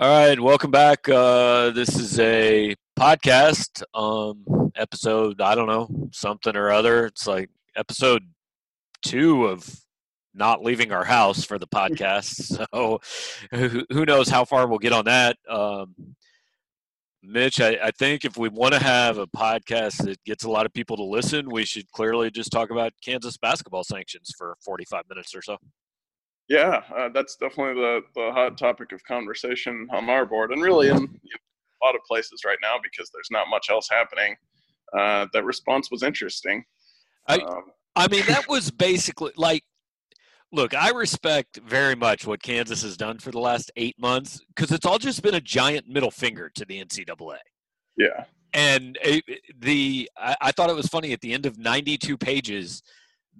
All right, welcome back. Uh, this is a podcast, um, episode, I don't know, something or other. It's like episode two of not leaving our house for the podcast. So who, who knows how far we'll get on that. Um, Mitch, I, I think if we want to have a podcast that gets a lot of people to listen, we should clearly just talk about Kansas basketball sanctions for 45 minutes or so. Yeah, uh, that's definitely the, the hot topic of conversation on our board, and really in you know, a lot of places right now because there's not much else happening. Uh, that response was interesting. I, um, I mean, that was basically like look, I respect very much what Kansas has done for the last eight months because it's all just been a giant middle finger to the NCAA. Yeah. And it, the I, I, thought it was funny at the end of 92 pages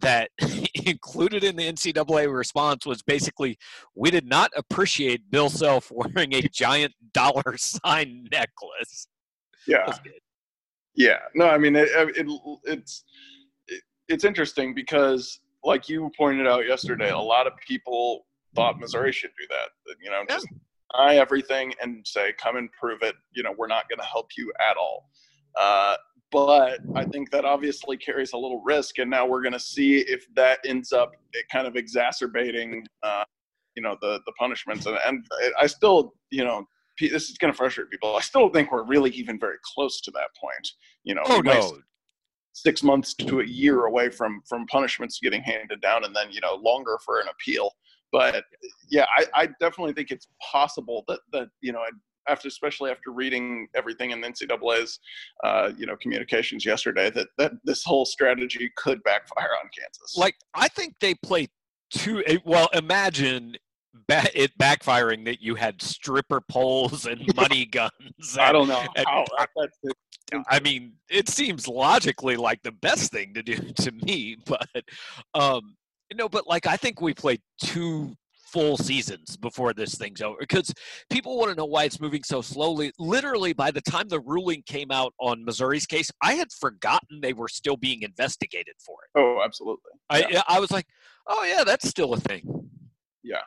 that included in the NCAA response was basically we did not appreciate Bill Self wearing a giant dollar sign necklace. Yeah. Yeah. No, I mean it, it it's it, it's interesting because like you pointed out yesterday, a lot of people thought Missouri should do that. You know, just buy everything and say, "Come and prove it." You know, we're not going to help you at all. Uh, but I think that obviously carries a little risk, and now we're going to see if that ends up kind of exacerbating, uh, you know, the the punishments. And, and I still, you know, this is going to frustrate people. I still think we're really even very close to that point. You know, oh no, six months to a year away from from punishments getting handed down, and then you know longer for an appeal. But yeah, I, I definitely think it's possible that that you know after especially after reading everything in the NCAA's uh, you know communications yesterday that that this whole strategy could backfire on Kansas. Like I think they play two. Eh, well, imagine it backfiring that you had stripper poles and money guns. And, I don't know how. I mean, it seems logically like the best thing to do to me, but um, know, but like I think we played two full seasons before this thing's over because people want to know why it's moving so slowly. Literally, by the time the ruling came out on Missouri's case, I had forgotten they were still being investigated for it. Oh, absolutely. Yeah. I I was like, oh yeah, that's still a thing. Yeah.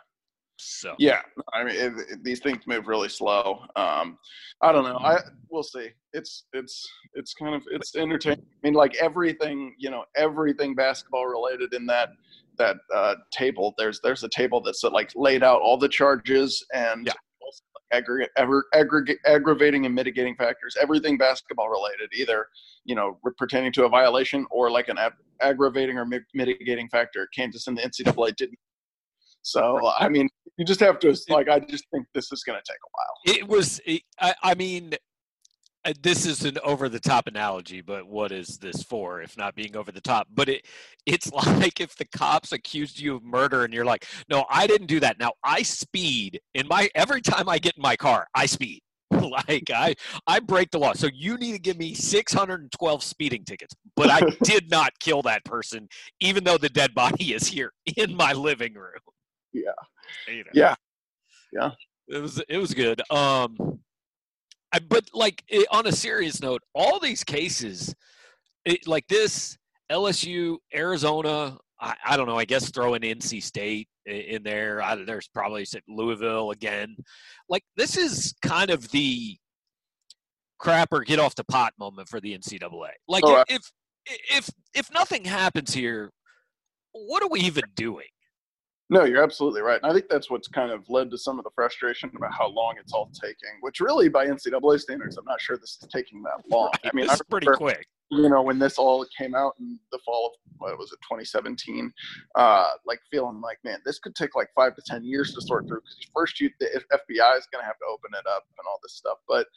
So yeah, I mean it, it, these things move really slow. Um, I don't know. I we'll see. It's it's it's kind of it's entertaining. I mean, like everything you know, everything basketball related in that that uh, table. There's there's a table that's like laid out all the charges and yeah. aggregate, ever, aggregate, aggravating and mitigating factors. Everything basketball related, either you know pertaining to a violation or like an ab- aggravating or mi- mitigating factor. Kansas and the NCAA didn't so I mean, you just have to like. I just think this is going to take a while. It was. I, I mean, uh, this is an over the top analogy, but what is this for if not being over the top? But it it's like if the cops accused you of murder and you're like, "No, I didn't do that." Now, I speed in my every time I get in my car, I speed. like I I break the law. So you need to give me 612 speeding tickets. But I did not kill that person even though the dead body is here in my living room yeah, you know. yeah, yeah. It was it was good. Um, I, but like it, on a serious note, all these cases, it, like this, LSU, Arizona. I, I, don't know. I guess throw an NC State in there. I, there's probably Louisville again. Like this is kind of the crap or get off the pot moment for the NCAA. Like oh, if if if nothing happens here, what are we even doing? No, you're absolutely right. And I think that's what's kind of led to some of the frustration about how long it's all taking, which really by NCAA standards, I'm not sure this is taking that long. Right. I mean, it's pretty quick. You know, when this all came out in the fall of, what was it, 2017, uh, like feeling like, man, this could take like five to 10 years to sort through because first you, the FBI is going to have to open it up and all this stuff. But,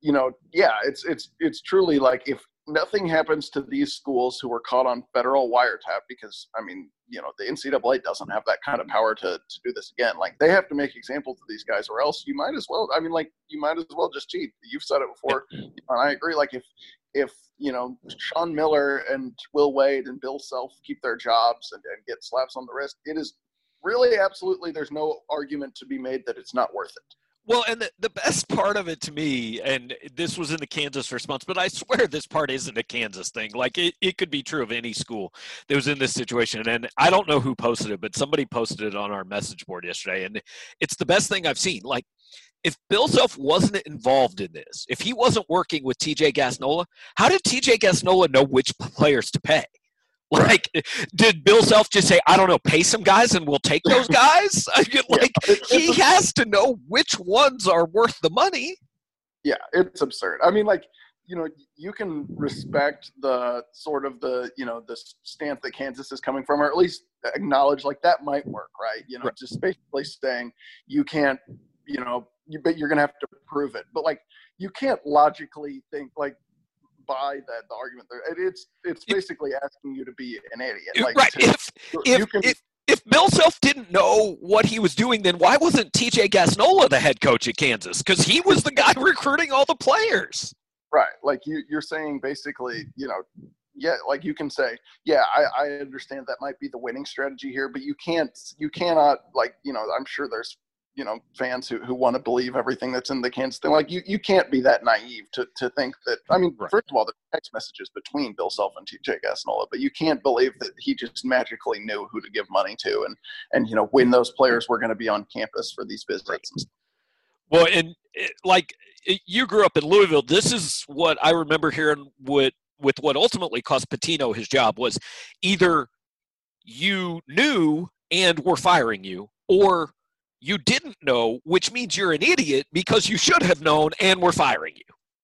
you know, yeah, it's, it's, it's truly like if nothing happens to these schools who were caught on federal wiretap because I mean, you know, the NCAA doesn't have that kind of power to, to do this again. Like they have to make examples of these guys, or else you might as well. I mean, like you might as well just cheat. You've said it before, and I agree. Like if if you know Sean Miller and Will Wade and Bill Self keep their jobs and, and get slaps on the wrist, it is really absolutely there's no argument to be made that it's not worth it. Well, and the, the best part of it to me, and this was in the Kansas response, but I swear this part isn't a Kansas thing. Like it, it could be true of any school that was in this situation. And I don't know who posted it, but somebody posted it on our message board yesterday. And it's the best thing I've seen. Like if Bill Self wasn't involved in this, if he wasn't working with TJ Gassnola, how did TJ Gassnola know which players to pay? Like, did Bill Self just say, I don't know, pay some guys and we'll take those guys? like, yeah, he has to know which ones are worth the money. Yeah, it's absurd. I mean, like, you know, you can respect the sort of the, you know, the stance that Kansas is coming from, or at least acknowledge like that might work, right? You know, right. just basically saying you can't, you know, you, but you're going to have to prove it. But like, you can't logically think like buy that the argument there. It's it's basically asking you to be an idiot. Like, right. To, if if, can, if if Bill Self didn't know what he was doing, then why wasn't TJ Gassnola the head coach at Kansas? Because he was the guy recruiting all the players. Right. Like you, you're saying basically, you know, yeah, like you can say, yeah, I, I understand that might be the winning strategy here, but you can't, you cannot, like, you know, I'm sure there's you know fans who, who want to believe everything that's in the Kansas thing. Like you, you can't be that naive to, to think that. I mean, right. first of all, the text messages between Bill Self and TJ Gassnola, but you can't believe that he just magically knew who to give money to and and you know when those players were going to be on campus for these visits. Right. Well, and it, like it, you grew up in Louisville, this is what I remember hearing. What with what ultimately cost Pitino his job was either you knew and were firing you, or you didn't know, which means you're an idiot because you should have known and we're firing you.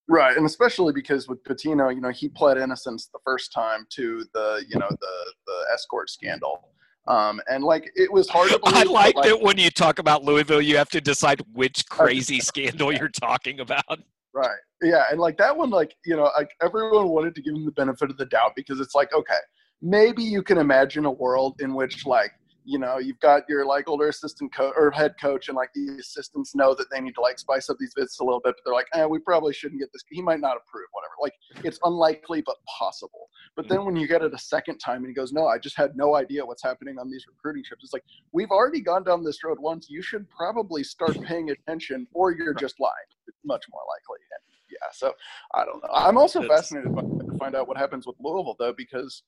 Right, and especially because with Pitino, you know, he pled innocence the first time to the, you know, the the escort scandal. Um, and like it was hard to believe. I like it when you talk about Louisville, you have to decide which crazy scandal you're talking about. Right. Yeah, and like that one, like you know, like everyone wanted to give him the benefit of the doubt because it's like, okay, maybe you can imagine a world in which like you know you've got your like older assistant coach or head coach and like the assistants know that they need to like spice up these visits a little bit but they're like eh, we probably shouldn't get this he might not approve whatever. Like it's unlikely but possible. But then when you get it a second time and he goes no i just had no idea what's happening on these recruiting trips it's like we've already gone down this road once you should probably start paying attention or you're just lying. It's much more likely and yeah so i don't know. I'm also fascinated by, to find out what happens with louisville though because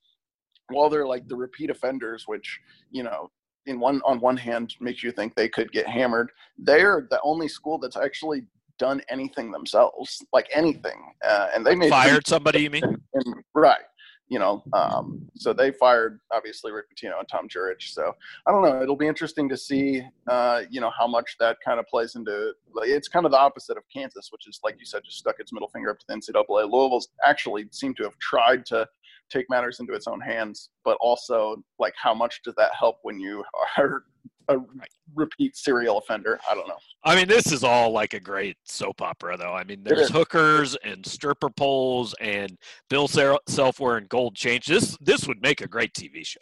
while they're like the repeat offenders, which you know, in one on one hand makes you think they could get hammered, they're the only school that's actually done anything themselves, like anything, uh, and they made fired somebody. You mean? And, right. You know, um, so they fired obviously Rick Pitino and Tom Jurich. So I don't know. It'll be interesting to see, uh, you know, how much that kind of plays into. Like, it's kind of the opposite of Kansas, which is like you said, just stuck its middle finger up to the NCAA. Louisville's actually seemed to have tried to take matters into its own hands, but also like how much does that help when you are a repeat serial offender? I don't know. I mean, this is all like a great soap opera, though. I mean, there's hookers and stripper poles and Bill Self wearing gold chains. This this would make a great TV show.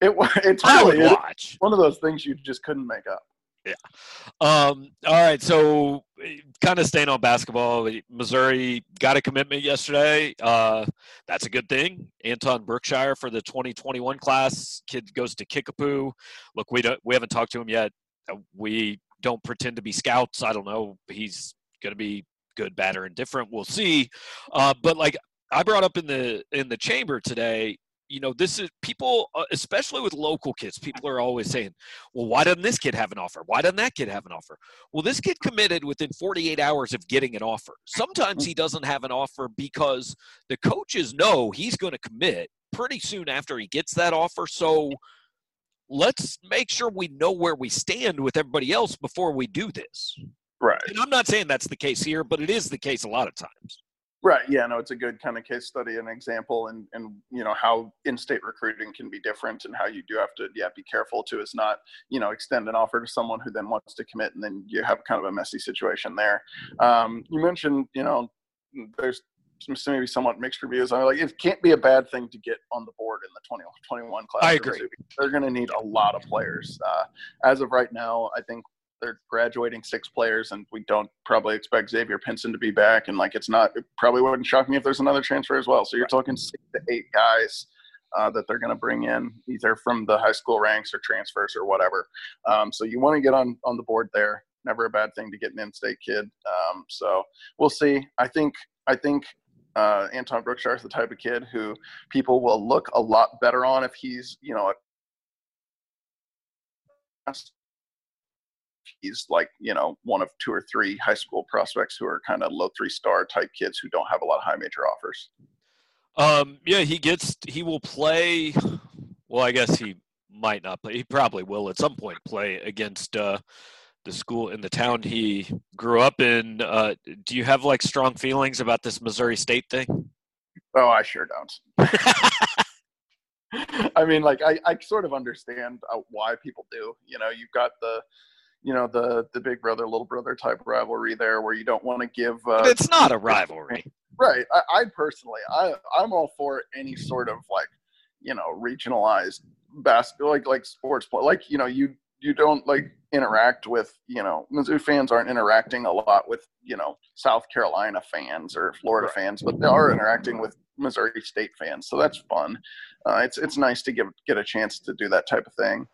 It it's really watch. one of those things you just couldn't make up. Yeah. Um, all right. So, kind of staying on basketball, Missouri got a commitment yesterday. Uh, that's a good thing. Anton Brookshire for the 2021 class. Kid goes to Kickapoo. Look, we don't we haven't talked to him yet. Uh, we don't pretend to be scouts. I don't know. He's going to be good, bad, or indifferent. We'll see. Uh, but like I brought up in the in the chamber today, you know, this is people, uh, especially with local kids, people are always saying, well, why doesn't this kid have an offer? Why doesn't that kid have an offer? Well, this kid committed within 48 hours of getting an offer. Sometimes he doesn't have an offer because the coaches know he's going to commit pretty soon after he gets that offer. So let's make sure we know where we stand with everybody else before we do this. Right. And I'm not saying that's the case here, but it is the case a lot of times. Right. Yeah. No, it's a good kind of case study and example, and and you know how in-state recruiting can be different, and how you do have to yeah be careful to is not you know extend an offer to someone who then wants to commit, and then you have kind of a messy situation there. Um, you mentioned you know there's some, maybe somewhat mixed reviews. I mean, like it can't be a bad thing to get on the board in the 2021 class. I agree. They're going to need a lot of players. Uh, as of right now, I think they're graduating six players, and we don't probably expect Xavier Pinson to be back. And like, it's not it probably wouldn't shock me if there's another transfer as well. So you're talking six to eight guys uh, that they're going to bring in, either from the high school ranks or transfers or whatever. Um, so you want to get on on the board there. never a bad thing to get an in-state kid. Um, so we'll see. I think I think uh, Anton Brookshire is the type of kid who people will look a lot better on if he's you know a he's like you know one of two or three high school prospects who are kind of low three star type kids who don't have a lot of high major offers. Um, yeah, he gets he will play. Well, I guess he might not play. He probably will at some point play against uh, the school in the town he grew up in. Uh, do you have like strong feelings about this Missouri State thing? Oh, I sure don't. I mean, like I, I sort of understand uh, why people do. You know, you've got the you know the the big brother little brother type rivalry there where you don't want to give uh, it's not a rivalry. Right I, I, personally i i'm all for any sort of like you know regionalized basketball like like sports play like you know you you don't like interact with you know mizzou fans aren't interacting a lot with you know south carolina fans or florida right. fans but they are interacting with missouri state fans so that's fun. Uh, it's it's nice to give get a chance to do that type of thing.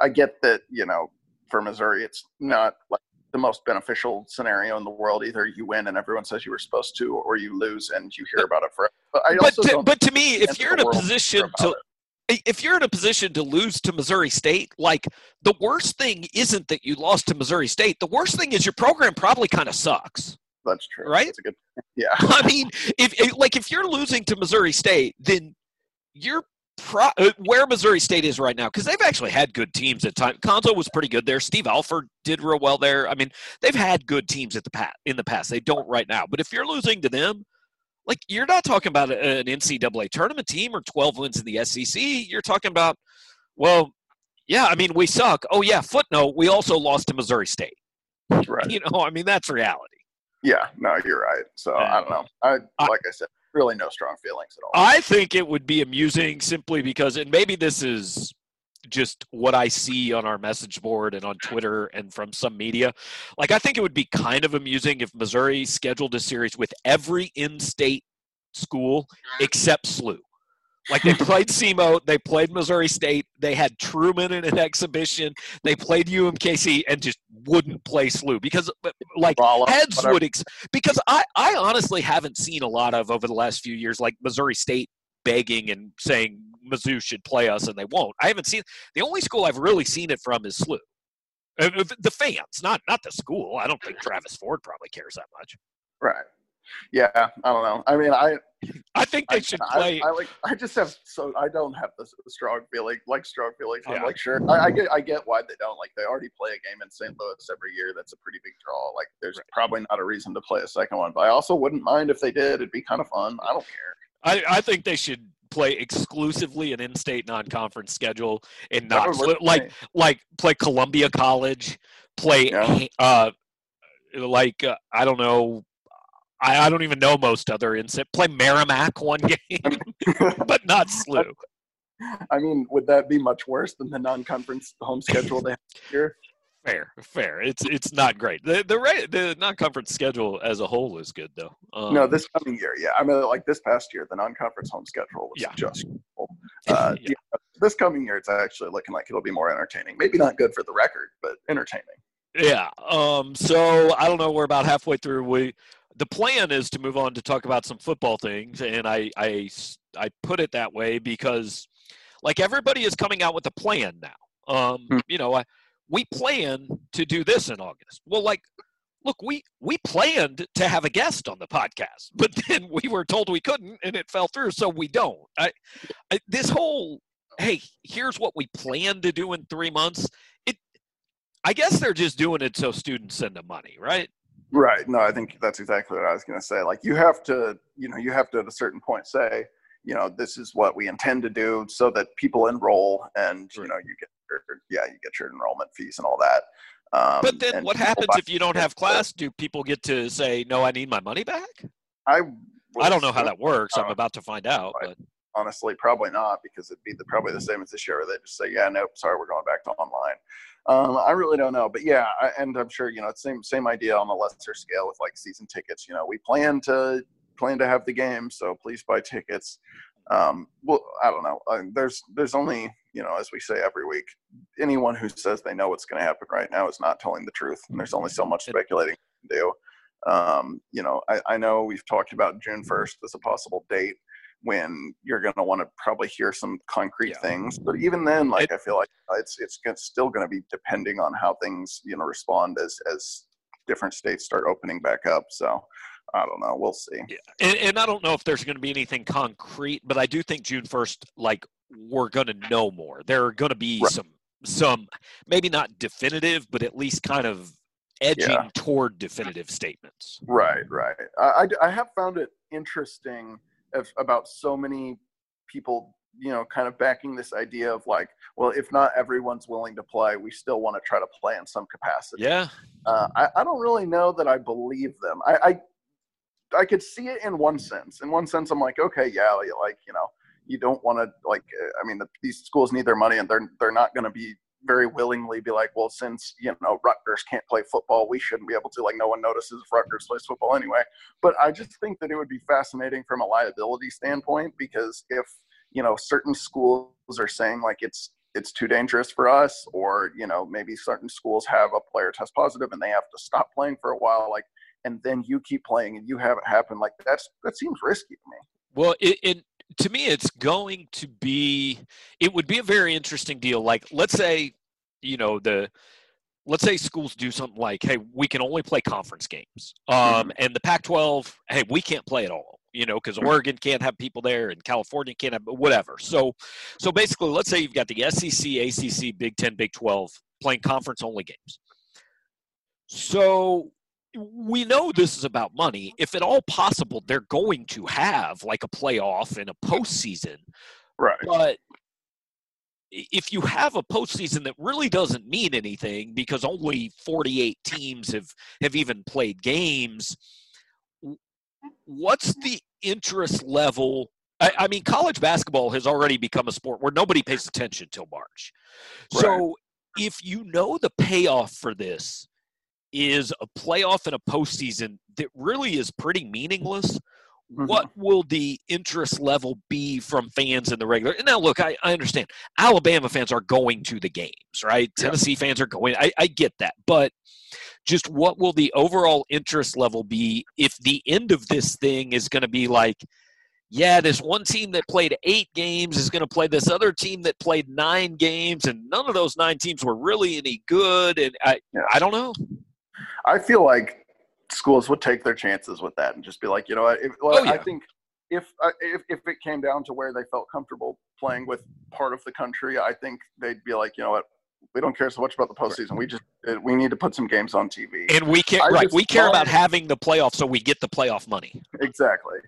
I get that you know for Missouri, it's not like the most beneficial scenario in the world. Either you win and everyone says you were supposed to, or you lose and you hear about it forever. But, but to, but to me, if you're in a position to it. if you're in a position to lose to Missouri State, like the worst thing isn't that you lost to Missouri State. The worst thing is your program probably kind of sucks. That's true. Right? That's good, yeah. I mean, if, if like if you're losing to Missouri State, then you're pro- uh, where Missouri State is right now, because they've actually had good teams at times. Cuonzo was pretty good there. Steve Alford did real well there. I mean, they've had good teams at the in the past. They don't right now. But if you're losing to them, like you're not talking about an NCAA tournament team or 12 wins in the SEC. You're talking about, well, yeah, I mean, we suck. Oh yeah, footnote, we also lost to Missouri State. Right. You know, I mean, that's reality. Yeah, no, you're right. So I don't know. I like I said, really no strong feelings at all. I think it would be amusing simply because, and maybe this is just what I see on our message board and on Twitter and from some media. Like, I think it would be kind of amusing if Missouri scheduled a series with every in state school except SLU. Like they played SEMO, they played Missouri State, they had Truman in an exhibition, they played UMKC and just wouldn't play SLU because uh, like heads would ex- because I I honestly haven't seen a lot of over the last few years like Missouri State begging and saying Mizzou should play us and they won't. I haven't seen the only school I've really seen it from is SLU. Uh, the fans, not not the school. I don't think Travis Ford probably cares that much. Right yeah, I don't know. I mean, I I think they I, should play. I, I, like. I just have so I don't have the strong feeling, like strong feelings. I'm like, sure, I, I, get, I get why they don't. Like, they already play a game in St. Louis every year. That's a pretty big draw. Like, there's right. probably not a reason to play a second one. But I also wouldn't mind if they did. It'd be kind of fun. I don't care. I, I think they should play exclusively an in-state non-conference schedule and not like like play Columbia College, play yeah. uh like uh, I don't know I, I don't even know most other inset. Play Merrimack one game, but not SLU. I mean, would that be much worse than the non-conference home schedule they have here? Fair, fair. It's it's not great. The the the non-conference schedule as a whole is good though. Um, no, this coming year, yeah. I mean, like this past year, the non-conference home schedule was yeah. just. Uh, yeah. yeah. This coming year, it's actually looking like it'll be more entertaining. Maybe not good for the record, but entertaining. Yeah. Um. So I don't know. We're about halfway through. We the plan is to move on to talk about some football things, and I I I put it that way because like everybody is coming out with a plan now. Um, hmm. you know, I, we plan to do this in August. Well, like, look, we we planned to have a guest on the podcast, but then we were told we couldn't, and it fell through, so we don't. I, I this whole hey, here's what we plan to do in three months. It, I guess they're just doing it so students send them money, right? Right. No, I think that's exactly what I was going to say. Like you have to, you know, you have to at a certain point say, you know, this is what we intend to do so that people enroll and, you know, you get, your, yeah, you get your enrollment fees and all that. Um, but then what happens if you don't have class? Do people get to say, no, I need my money back? I, I don't know how that works. I'm about to find out. But honestly, probably not because it'd be the, probably the same as this year. Where they just say, yeah, nope, sorry, we're going back to online. Um, I really don't know, but yeah, I, and I'm sure you know it's same same idea on a lesser scale with like season tickets. You know, we plan to plan to have the game, so please buy tickets. um, well, I don't know. Uh, there's there's only you know, as we say every week, anyone who says they know what's going to happen right now is not telling the truth, and there's only so much speculating to do. Um, you know, I, I know we've talked about June 1st as a possible date when you're going to want to probably hear some concrete yeah. things. But even then, like I feel like uh, it's it's still going to be depending on how things you know respond as as different states start opening back up. So I don't know. We'll see. Yeah. And, and I don't know if there's going to be anything concrete, but I do think June 1st, like we're going to know more. There are going to be right. some some maybe not definitive, but at least kind of edging yeah. toward definitive statements. Right, right. I, I, I have found it interesting if, about so many people you know kind of backing this idea of like well if not everyone's willing to play we still want to try to play in some capacity. Yeah. Uh, I, I don't really know that i believe them. I, I i could see it in one sense. In one sense i'm like okay yeah like you know you don't want to like i mean the, these schools need their money and they're they're not going to be very willingly be like, well, since you know Rutgers can't play football, we shouldn't be able to. Like, no one notices if Rutgers plays football anyway. But I just think that it would be fascinating from a liability standpoint because if you know certain schools are saying like it's it's too dangerous for us, or you know maybe certain schools have a player test positive and they have to stop playing for a while, like, and then you keep playing and you have it happen, like that's that seems risky to me. Well, it, it to me it's going to be it would be a very interesting deal like let's say you know the let's say schools do something like hey we can only play conference games um, mm-hmm. and the pac 12 hey we can't play at all you know because mm-hmm. oregon can't have people there and california can't have whatever so so basically let's say you've got the sec acc big 10 big 12 playing conference only games so we know this is about money. If at all possible, they're going to have like a playoff and a postseason. Right. But if you have a postseason that really doesn't mean anything because only 48 teams have have even played games, what's the interest level? I, I mean, college basketball has already become a sport where nobody pays attention till March. Right. So if you know the payoff for this is a playoff and a postseason that really is pretty meaningless. Mm-hmm. What will the interest level be from fans in the regular? And Now, look, I, I understand Alabama fans are going to the games, right? Yeah. Tennessee fans are going. I, I get that, but just what will the overall interest level be if the end of this thing is going to be like, yeah, this one team that played eight games is going to play this other team that played nine games, and none of those nine teams were really any good. And I, yeah. I don't know. I feel like schools would take their chances with that and just be like, you know what? If, well, oh, yeah. I think if, uh, if if it came down to where they felt comfortable playing with part of the country, I think they'd be like, you know what? We don't care so much about the postseason. We just uh, we need to put some games on TV. And we care right. We care about having the playoff, so we get the playoff money. Exactly.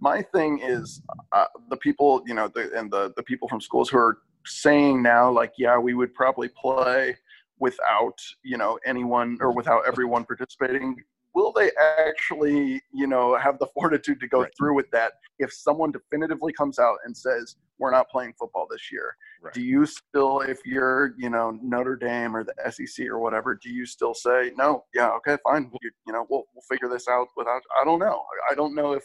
My thing is uh, the people, you know, the, and the the people from schools who are saying now, like, yeah, we would probably play without you know anyone or without everyone participating will they actually you know have the fortitude to go right. through with that if someone definitively comes out and says we're not playing football this year right. do you still if you're you know notre dame or the sec or whatever do you still say no yeah okay fine you, you know we'll, we'll figure this out without i don't know i don't know if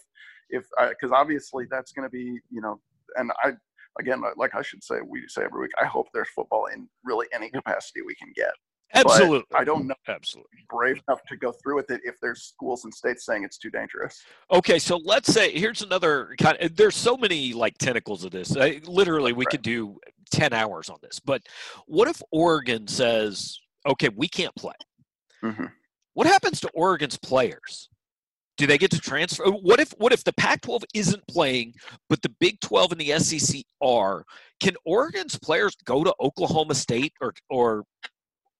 if uh, because obviously that's going to be you know and i again, like I should say, we say every week, I hope there's football in really any capacity we can get. Absolutely. But I don't know. Absolutely. Brave enough to go through with it if there's schools and states saying it's too dangerous. Okay, so let's say here's another kind. Of, there's so many like tentacles of this. I, literally, we right. could do ten hours on this. But what if Oregon says, "Okay, we can't play." Mm-hmm. What happens to Oregon's players? Do they get to transfer? Uh, what if what if the Pac-12 isn't playing, but the Big 12 and the SEC are? Can Oregon's players go to Oklahoma State or or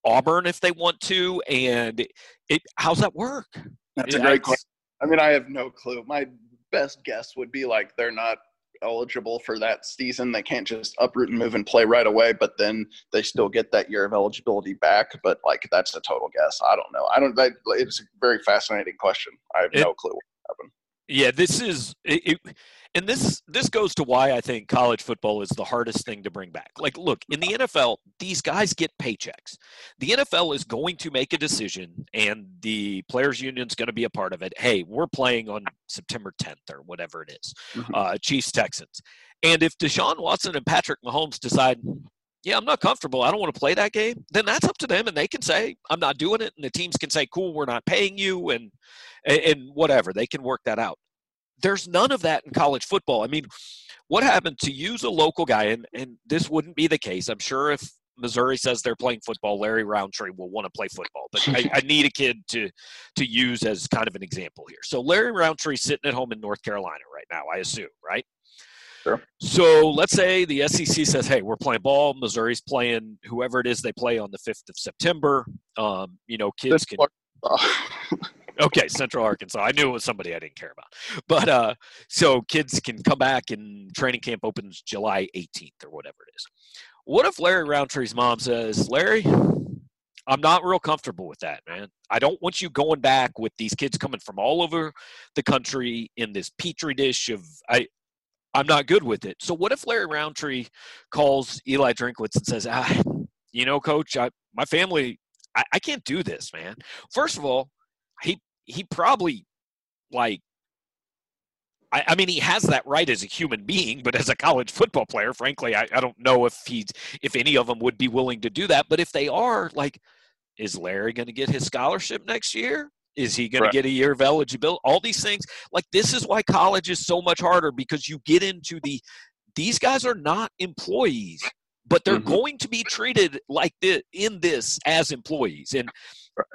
Auburn if they want to? And it, how's that work? That's a great question. I mean, I have no clue. My best guess would be like they're not eligible for that season. They can't just uproot and move and play right away, but then they still get that year of eligibility back. But like that's a total guess. I don't know. I don't. That, it's a very fascinating question. I have it, no clue what happened. Yeah, this is it, it, and this this goes to why I think college football is the hardest thing to bring back. Like, look, in the NFL, these guys get paychecks. The NFL is going to make a decision, and the players' union is going to be a part of it. Hey, we're playing on September 10th or whatever it is, mm-hmm. uh, Chiefs Texans, and if Deshaun Watson and Patrick Mahomes decide, yeah, I'm not comfortable. I don't want to play that game. Then that's up to them, and they can say, I'm not doing it, and the teams can say, cool, we're not paying you, and and whatever. They can work that out. There's none of that in college football. I mean, what happened to use a local guy, and, and this wouldn't be the case. I'm sure if Missouri says they're playing football, Larry Rountree will want to play football. But I, I, need a kid to to use as kind of an example here. So Larry Rountree's sitting at home in North Carolina right now, I assume, right? Sure. So let's say the SEC says, "Hey, we're playing ball. Missouri's playing whoever it is they play on the fifth of September. Um, you know, kids can." okay, Central Arkansas. I knew it was somebody I didn't care about. But uh, so kids can come back and training camp opens July 18th or whatever it is. What if Larry Rountree's mom says, Larry, I'm not real comfortable with that, man. I don't want you going back with these kids coming from all over the country in this petri dish of I I'm not good with it. So what if Larry Roundtree calls Eli Drinkwitz and says, ah, you know, coach, I, my family, I, I can't do this, man. First of all, he he probably like I, I, mean, he has that right as a human being, but as a college football player, frankly, I, I don't know if he's if any of them would be willing to do that. But if they are, like, is Larry going to get his scholarship next year? Is he going right. to get a year of eligibility? All these things, like this is why college is so much harder because you get into the these guys are not employees, but they're mm-hmm. going to be treated like the, in this as employees. And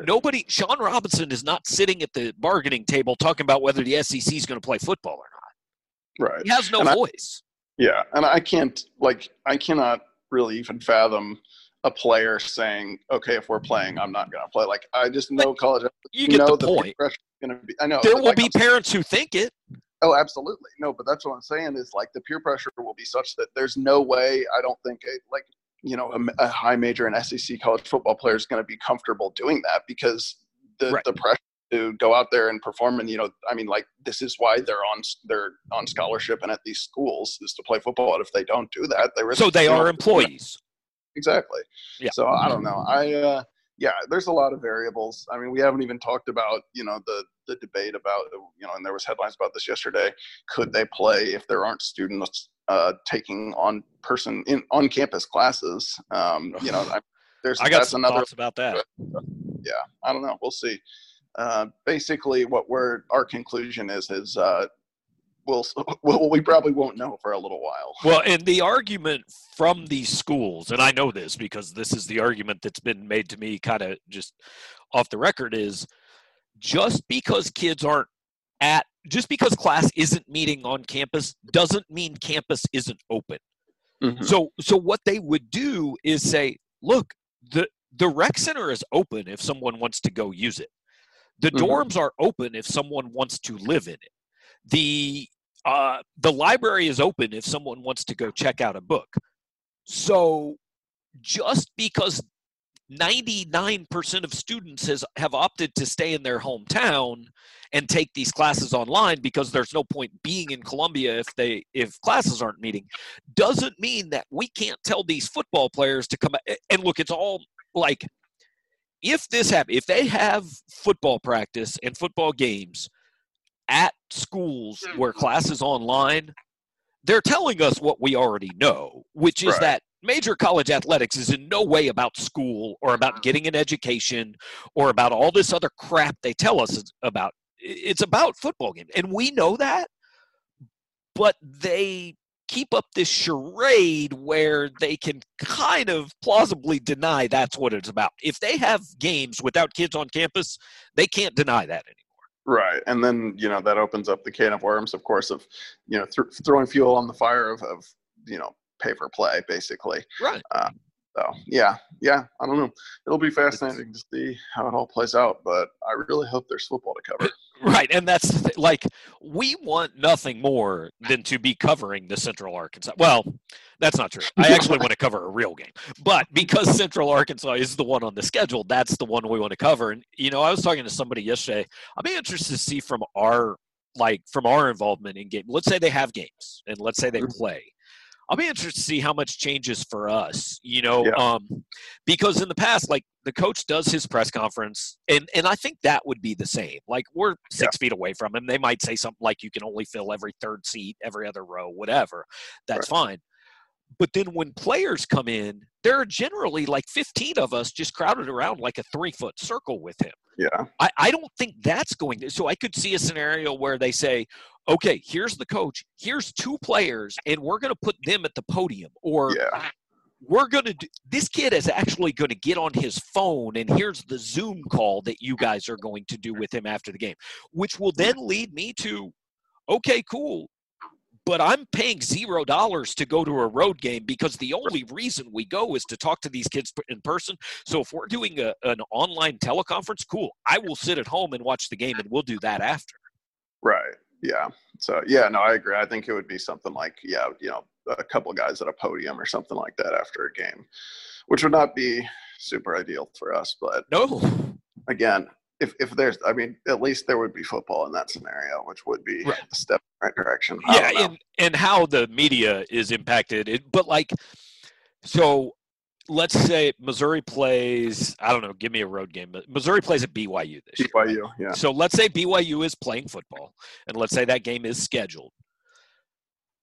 nobody, Sean Robinson is not sitting at the bargaining table talking about whether the SEC is going to play football or not. Right. He has no and voice. I, yeah, and I can't like I cannot really even fathom a player saying, "Okay, if we're playing, I'm not going to play." Like I just know but college. You get the point. Going to be. I know there will like, be parents who think it. Oh, absolutely. No, but that's what I'm saying is like the peer pressure will be such that there's no way. I don't think a, like you know a, a high major and SEC college football player is going to be comfortable doing that because the right. the pressure to go out there and perform and you know i mean like this is why they're on they're on scholarship and at these schools is to play football and if they don't do that they risk so they are employees exactly. Yeah. So I don't know. I uh, yeah, there's a lot of variables. I mean, we haven't even talked about you know the the debate about you know, and there was headlines about this yesterday. Could they play if there aren't students uh, taking on person in on campus classes? Um, you know, I, there's I got some another, thoughts about that. Yeah, I don't know. We'll see. Uh, basically, what we're our conclusion is is uh, we'll, well, we probably won't know for a little while. Well, and the argument from these schools, and I know this because this is the argument that's been made to me kind of just off the record, is just because kids aren't at, just because class isn't meeting on campus doesn't mean campus isn't open. Mm-hmm. So, so what they would do is say, look, the the rec center is open if someone wants to go use it. The mm-hmm. dorms are open if someone wants to live in it. The uh, the library is open if someone wants to go check out a book. So just because 99% of students has, have opted to stay in their hometown and take these classes online because there's no point being in Columbia if they if classes aren't meeting doesn't mean that we can't tell these football players to come and look it's all like if this happens if they have football practice and football games at schools hmm. where classes online, they're telling us what we already know, which is right. that major college athletics is in no way about school or about uh-huh. getting an education or about all this other crap they tell us about. It's about football games. And we know that, but they keep up this charade where they can kind of plausibly deny that's what it's about. If they have games without kids on campus, they can't deny that anymore. Right, and then you know that opens up the can of worms, of course, of you know th- throwing fuel on the fire of, of you know pay for play, basically. Right. Uh, so yeah, yeah, I don't know. It'll be fascinating to see how it all plays out, but I really hope there's football to cover. Right, and that's like we want nothing more than to be covering the Central Arkansas. Well, that's not true. I actually want to cover a real game, but because Central Arkansas is the one on the schedule, that's the one we want to cover. And you know, I was talking to somebody yesterday. I'll be interested to see from our like from our involvement in game. Let's say they have games, and let's say they Mhm. play. I'll be interested to see how much changes for us, you know, Yeah. um, because in the past, like the coach does his press conference, and and I think that would be the same. Like we're six feet away from him, they might say something like you can only fill every third seat, every other row, whatever. That's fine. But then when players come in, there are generally like 15 of us just crowded around like a three foot circle with him. Yeah. I, I don't think that's going to. So I could see a scenario where they say, okay, here's the coach, here's two players, and we're going to put them at the podium. Or Yeah. we're going to do this kid is actually going to get on his phone, and here's the Zoom call that you guys are going to do with him after the game, which will then lead me to, okay, cool. But I'm paying zero dollars to go to a road game because the only reason we go is to talk to these kids in person. So if we're doing a, an online teleconference, cool. I will sit at home and watch the game, and we'll do that after. Right. Yeah. So yeah, no, I agree. I think it would be something like yeah, you know, a couple guys at a podium or something like that after a game, which would not be super ideal for us. But No, again, if if there's, I mean, at least there would be football in that scenario, which would be Right. a step in the right direction. I yeah, and and how the media is impacted. It, but like, so let's say Missouri plays. I don't know. Give me a road game. but Missouri plays at BYU this year. right? BYU, yeah. So let's say BYU is playing football, and let's say that game is scheduled.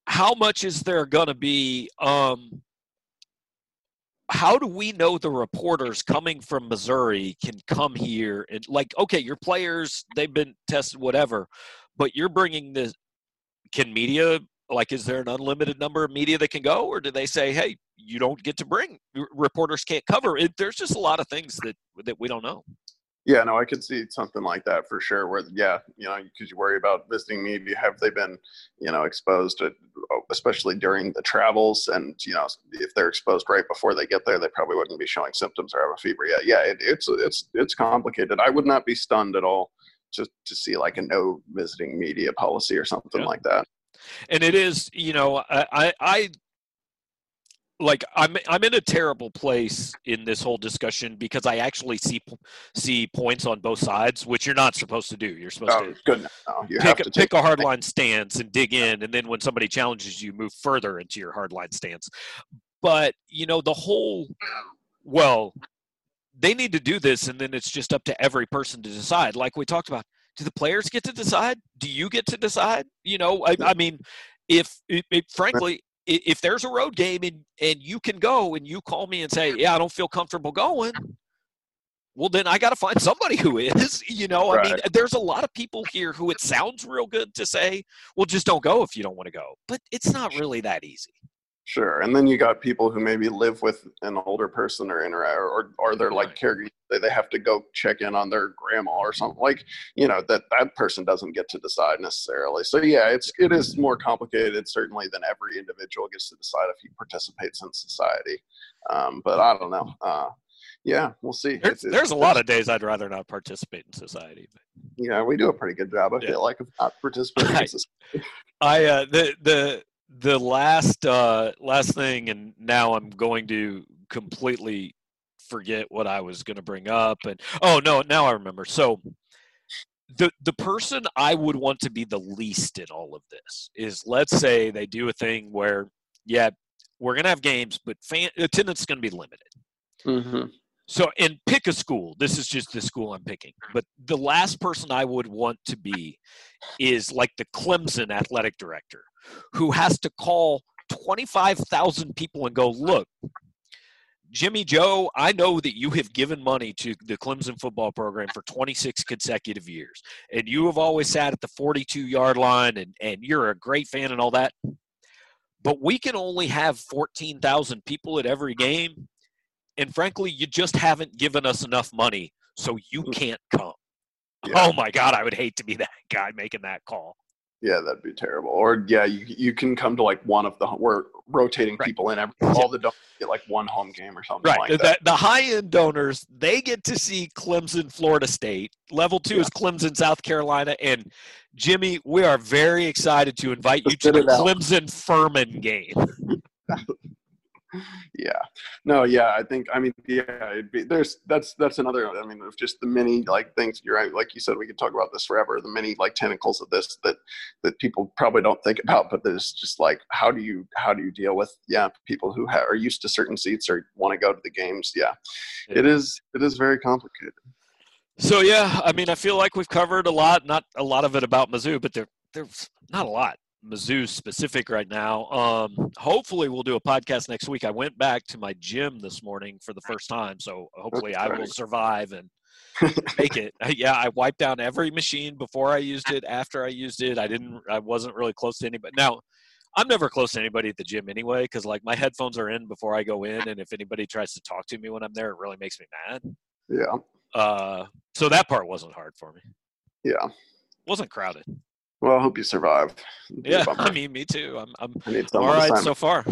How much is there going to be? Um, how do we know the reporters coming from Missouri can come here and like, okay, your players they've been tested, whatever, but you're bringing the can media like is there an unlimited number of media that can go or do they say hey you don't get to bring reporters can't cover it there's just a lot of things that that we don't know Yeah, no, I could see something like that for sure. Where, yeah, you know, because you worry about visiting media. Have they been, you know, exposed to, oh, especially during the travels? And you know, if they're exposed right before they get there, they probably wouldn't be showing symptoms or have a fever yet. Yeah, it, it's it's it's complicated. I would not be stunned at all to to see like a no visiting media policy or something Yeah. like that. And it is you know i i, like I'm I'm in a terrible place in this whole discussion because I actually see see points on both sides, which you're not supposed to do. You're supposed Oh, to goodness, no, you have pick to pick a hardline stance and dig in, and then when somebody challenges you, move further into your hardline stance. But you know the whole well, they need to do this, and then it's just up to every person to decide. Like we talked about, do the players get to decide? Do you get to decide? You know, I, I mean, if it, it, frankly, if there's a road game and and you can go and you call me and say, yeah, I don't feel comfortable going. Well, then I got to find somebody who is. You know, I mean, there's a lot of people here who it sounds real good to say, well, just don't go if you don't want to go. But it's not really that easy. Sure, and then you got people who maybe live with an older person or interact, or or they're like caregivers. They, have to go check in on their grandma or something. Like you know that that person doesn't get to decide necessarily. So yeah, it's it is more complicated certainly than every individual gets to decide if he participates in society. Um, but I don't know. Uh, yeah, we'll see. There's, It's- it's- there's a lot of days I'd rather not participate in society. But. yeah. We do a pretty good job. I Yeah. feel like of not participating. Society. I uh, the the the last uh, last thing, and now I'm going to completely forget what I was going to bring up. And oh no, now I remember. So the the person I would want to be the least in all of this is let's say they do a thing where yeah we're going to have games, but fan attendance is going to be limited. Mhm. So, and pick a school. This is just the school I'm picking. But the last person I would want to be is like the Clemson athletic director who has to call 25,000 people and go, look, Jimmy Joe, I know that you have given money to the Clemson football program for 26 consecutive years, and you have always sat at the 42 yard line, and, and you're a great fan and all that. But we can only have 14,000 people at every game. And frankly, you just haven't given us enough money, so you mm. can't come. Yeah. Oh my God, I would hate to be that guy making that call. Yeah, that'd be terrible. Or yeah, you you can come to like one of the we're rotating Right. people in every all the donors get like one home game or something Right. like the, that. the high end donors, they get to see Clemson, Florida State. Level two Yeah. is Clemson, South Carolina. And Jimmy, we are very excited to invite you Let's to the. Clemson Furman game. yeah. No yeah i think i mean yeah be, there's that's that's another i mean of just the many like things you're right like you said we could talk about this forever the many like tentacles of this that that people probably don't think about but there's just like how do you how do you deal with yeah people who ha- are used to certain seats or want to go to the games yeah. yeah. It is it is very complicated. So yeah i mean i feel like we've covered a lot not a lot of it about mizzou but there there's not a lot Mizzou specific right now. Um, hopefully, we'll do a podcast next week. I went back to my gym this morning for the first time, so hopefully, I will survive and make it. Yeah, I wiped down every machine before I used it. After I used it, I didn't. I wasn't really close to anybody. Now, I'm never close to anybody at the gym anyway, because like my headphones are in before I go in, and if anybody tries to talk to me when I'm there, it really makes me mad. Yeah. Uh, so that part wasn't hard for me. Yeah. wasn't crowded. Well, I hope you survive. Yeah, I mean, me too. I'm, I'm, all right so far.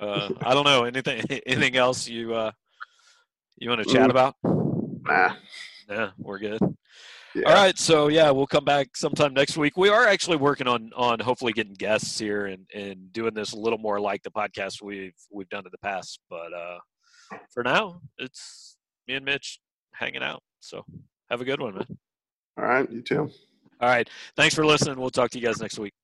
Uh, I don't know anything. Anything else you uh, you want to chat mm. about? Nah. Yeah, we're good. Yeah. All right, so yeah, we'll come back sometime next week. We are actually working on on hopefully getting guests here and and doing this a little more like the podcast we've we've done in the past. But uh, for now, it's me and Mitch hanging out. So have a good one, man. All right, you too. All right. Thanks for listening. We'll talk to you guys next week.